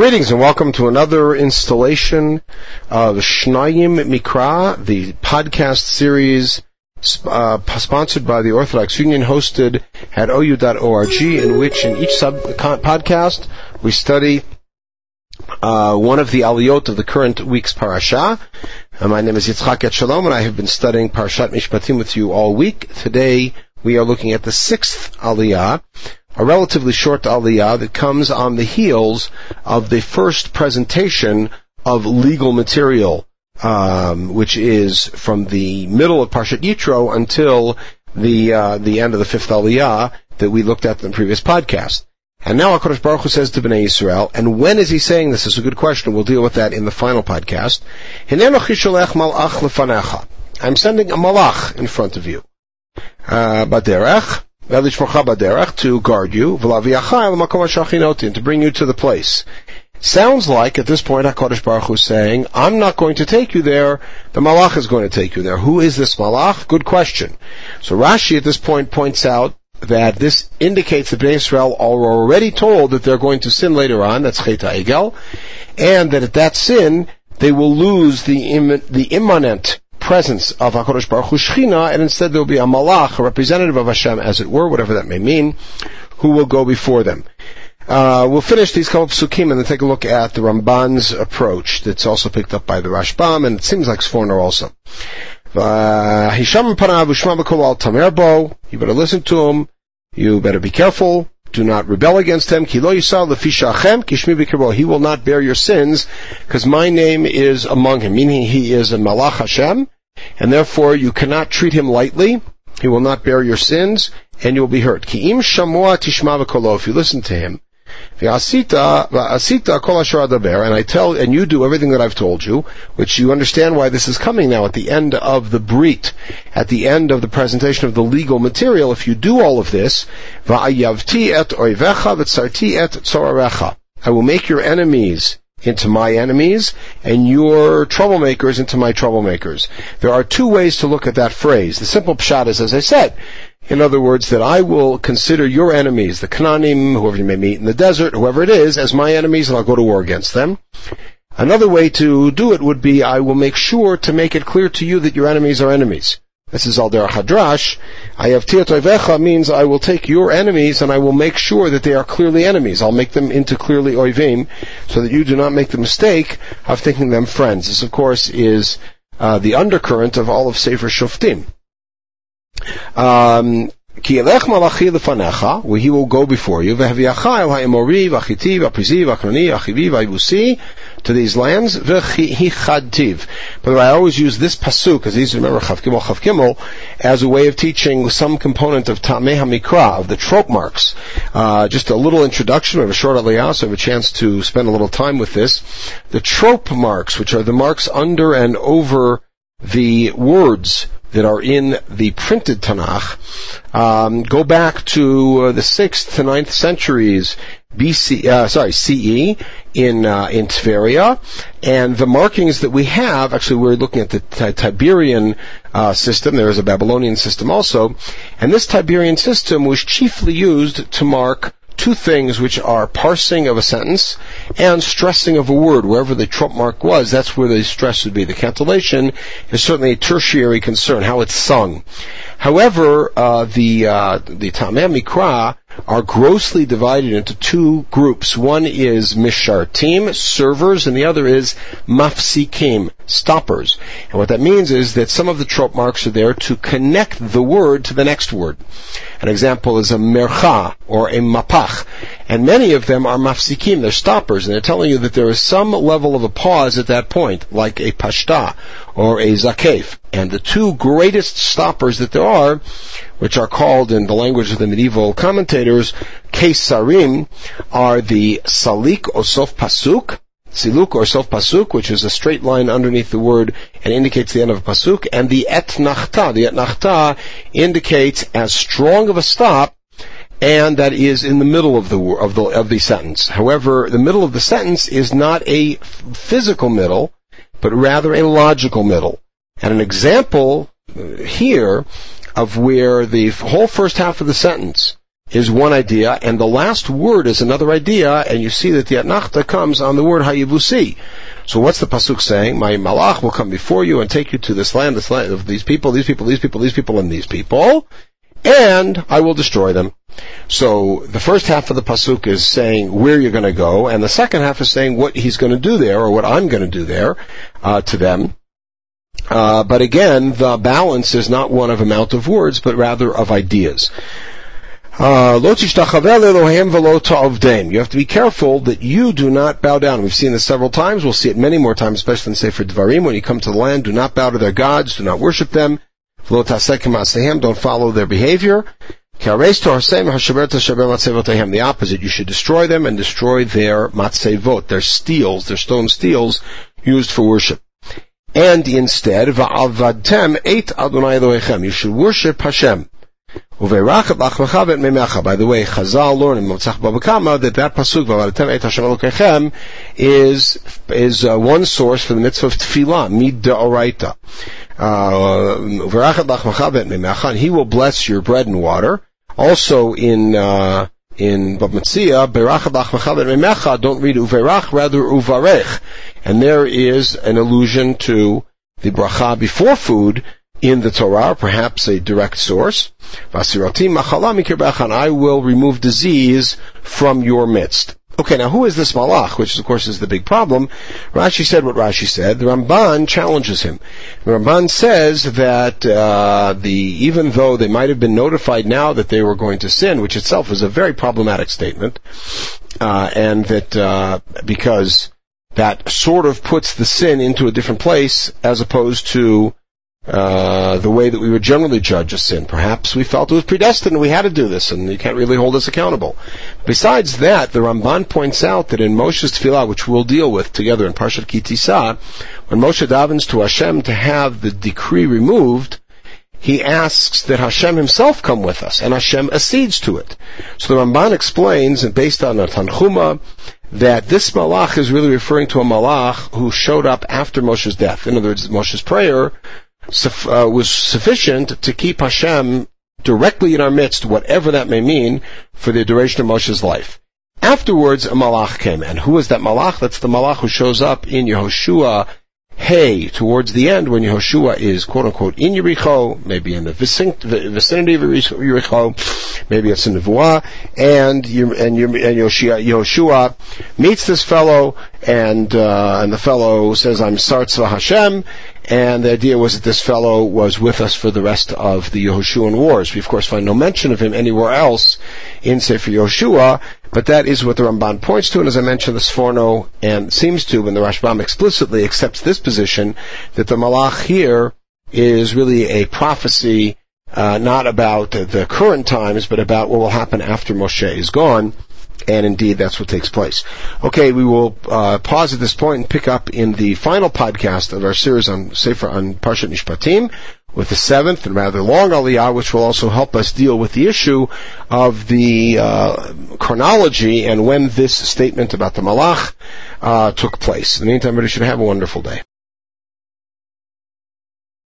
Greetings and welcome to another installation of Shnayim Mikra, the podcast series uh, sponsored by the Orthodox Union, hosted at ou.org, in which in each sub podcast we study uh, one of the aliyot of the current week's parasha. Uh, my name is Yitzchak Etshalom, and I have been studying Parashat Mishpatim with you all week. Today we are looking at the sixth aliyah, a relatively short aliyah that comes on the heels of the first presentation of legal material, um, which is from the middle of Parshat Yitro until the uh, the end of the fifth aliyah that we looked at in the previous podcast. And now HaKadosh Baruch Hu says to Bnei Yisrael, and when is he saying this? Is a good question. We'll deal with that in the final podcast. I'm sending a malach in front of you. Uh, to guard you, to bring you to the place. Sounds like at this point HaKadosh Baruch Hu is saying, I'm not going to take you there, the Malach is going to take you there. Who is this Malach? Good question. So Rashi at this point points out that this indicates that Bnei Israel are already told that they're going to sin later on, that's Chet Egel, and that at that sin, they will lose the, Im- the immanent presence of HaKadosh Baruch Hu Shechina, and instead there will be a malach, a representative of Hashem, as it were, whatever that may mean, who will go before them. Uh, we'll finish these couple of psukim and then take a look at the Ramban's approach that's also picked up by the Rashbam, and it seems like Sforno also. Uh, you better listen to him. You better be careful. Do not rebel against him. He will not bear your sins, because my name is among him, meaning he is a Malach Hashem, and therefore you cannot treat him lightly. He will not bear your sins, and you will be hurt. If you listen to him, and I tell, and you do everything that I've told you, which you understand why this is coming now at the end of the Brit, at the end of the presentation of the legal material. If you do all of this, I will make your enemies into my enemies and your troublemakers into my troublemakers. There are two ways to look at that phrase. The simple pshat is, as I said, in other words, that I will consider your enemies, the Canaanim, whoever you may meet in the desert, whoever it is, as my enemies, and I'll go to war against them. Another way to do it would be I will make sure to make it clear to you that your enemies are enemies. This is Al Hadrash. I have Tiatoivecha means I will take your enemies and I will make sure that they are clearly enemies. I'll make them into clearly oivim so that you do not make the mistake of thinking them friends. This of course is uh, the undercurrent of all of Sefer Shoftim. Um, where he will go before you, to these lands, But I always use this pasuk, as easy to remember, Chav Gimel, Chav Gimel, as a way of teaching some component of Tameh HaMikra, of the trope marks. Uh, just a little introduction, we have a short aliyah, so I have a chance to spend a little time with this. The trope marks, which are the marks under and over the words that are in the printed Tanakh um, go back to uh, the sixth to ninth centuries BC, uh, sorry, CE in uh, in Tveria, and the markings that we have. Actually, we're looking at the t- Tiberian uh, system. There is a Babylonian system also, and this Tiberian system was chiefly used to mark two things which are parsing of a sentence and stressing of a word. Wherever the trope mark was, that's where the stress would be. The cantillation is certainly a tertiary concern, how it's sung. However, uh, the uh, the Tameh Mikra are grossly divided into two groups. One is mishartim, servers, and the other is mafsikim, stoppers. And what that means is that some of the trope marks are there to connect the word to the next word. An example is a mercha or a mapach. And many of them are mafsikim, they're stoppers, and they're telling you that there is some level of a pause at that point, like a pashta or a zakef. And the two greatest stoppers that there are, which are called in the language of the medieval commentators, kesarim, are the salik or sof pasuk, siluk or sof pasuk, which is a straight line underneath the word and indicates the end of a pasuk, and the et nachta. The etnachta indicates as strong of a stop and that is in the middle of the of the of the sentence. However, the middle of the sentence is not a physical middle, but rather a logical middle. And an example uh, here of where the whole first half of the sentence is one idea, and the last word is another idea, and you see that the Atnachta comes on the word Hayivusi. So what's the pasuk saying? My malach will come before you and take you to this land, this land of these people, these people, these people, these people, and these people, and I will destroy them. So the first half of the pasuk is saying where you're going to go, and the second half is saying what he's going to do there, or what I'm going to do there uh, to them. Uh, but again, the balance is not one of amount of words, but rather of ideas. Uh, you have to be careful that you do not bow down. We've seen this several times. We'll see it many more times, especially in Sefer Devarim. When you come to the land, do not bow to their gods. Do not worship them. Don't follow their behavior. The opposite. You should destroy them and destroy their matzevot, their steles, their stone steles used for worship. And instead, you should worship Hashem. By the way, Chazal learn in Motzach Baba Kama that that pasuk is is uh, one source for the mitzvah of tefillah mid. Uh, he will bless your bread and water. Also in uh, in Bava Metzia, don't read uverach, rather uvarech, and there is an allusion to the bracha before food in the Torah, perhaps a direct source. I will remove disease from your midst. Okay, now who is this malach, which of course is the big problem? Rashi said what Rashi said. The Ramban challenges him. The Ramban says that uh, the even though they might have been notified now that they were going to sin, which itself is a very problematic statement, uh, and that uh, because that sort of puts the sin into a different place as opposed to uh, the way that we would generally judge a sin. Perhaps we felt it was predestined and we had to do this and you can't really hold us accountable. Besides that, the Ramban points out that in Moshe's Tefillah, which we'll deal with together in Parshat Ki Tisa, when Moshe davens to Hashem to have the decree removed, he asks that Hashem himself come with us, and Hashem accedes to it. So the Ramban explains, and based on a Tanchuma, that this malach is really referring to a malach who showed up after Moshe's death. In other words, Moshe's prayer uh, was sufficient to keep Hashem directly in our midst, whatever that may mean, for the duration of Moshe's life. Afterwards, a malach came, and who is that malach? That's the malach who shows up in Yehoshua Hey, towards the end, when Yehoshua is quote unquote in Yericho, maybe in the vicinity of Yericho, maybe it's in Nevuah, and and, and Yehoshua meets this fellow, and uh, and the fellow says, "I'm Sartzva Hashem," and the idea was that this fellow was with us for the rest of the Yehoshuan wars. We of course find no mention of him anywhere else in Sefer Yehoshua, but that is what the Ramban points to, and as I mentioned, the Sforno and seems to, and the Rashbam explicitly accepts this position, that the Malach here is really a prophecy, uh, not about the current times, but about what will happen after Moshe is gone. And indeed, that's what takes place. Okay, we will uh, pause at this point and pick up in the final podcast of our series on Sefer on Parshat Mishpatim, with the seventh and rather long aliyah, which will also help us deal with the issue of the uh, chronology and when this statement about the malach uh, took place. In the meantime, everybody should have a wonderful day.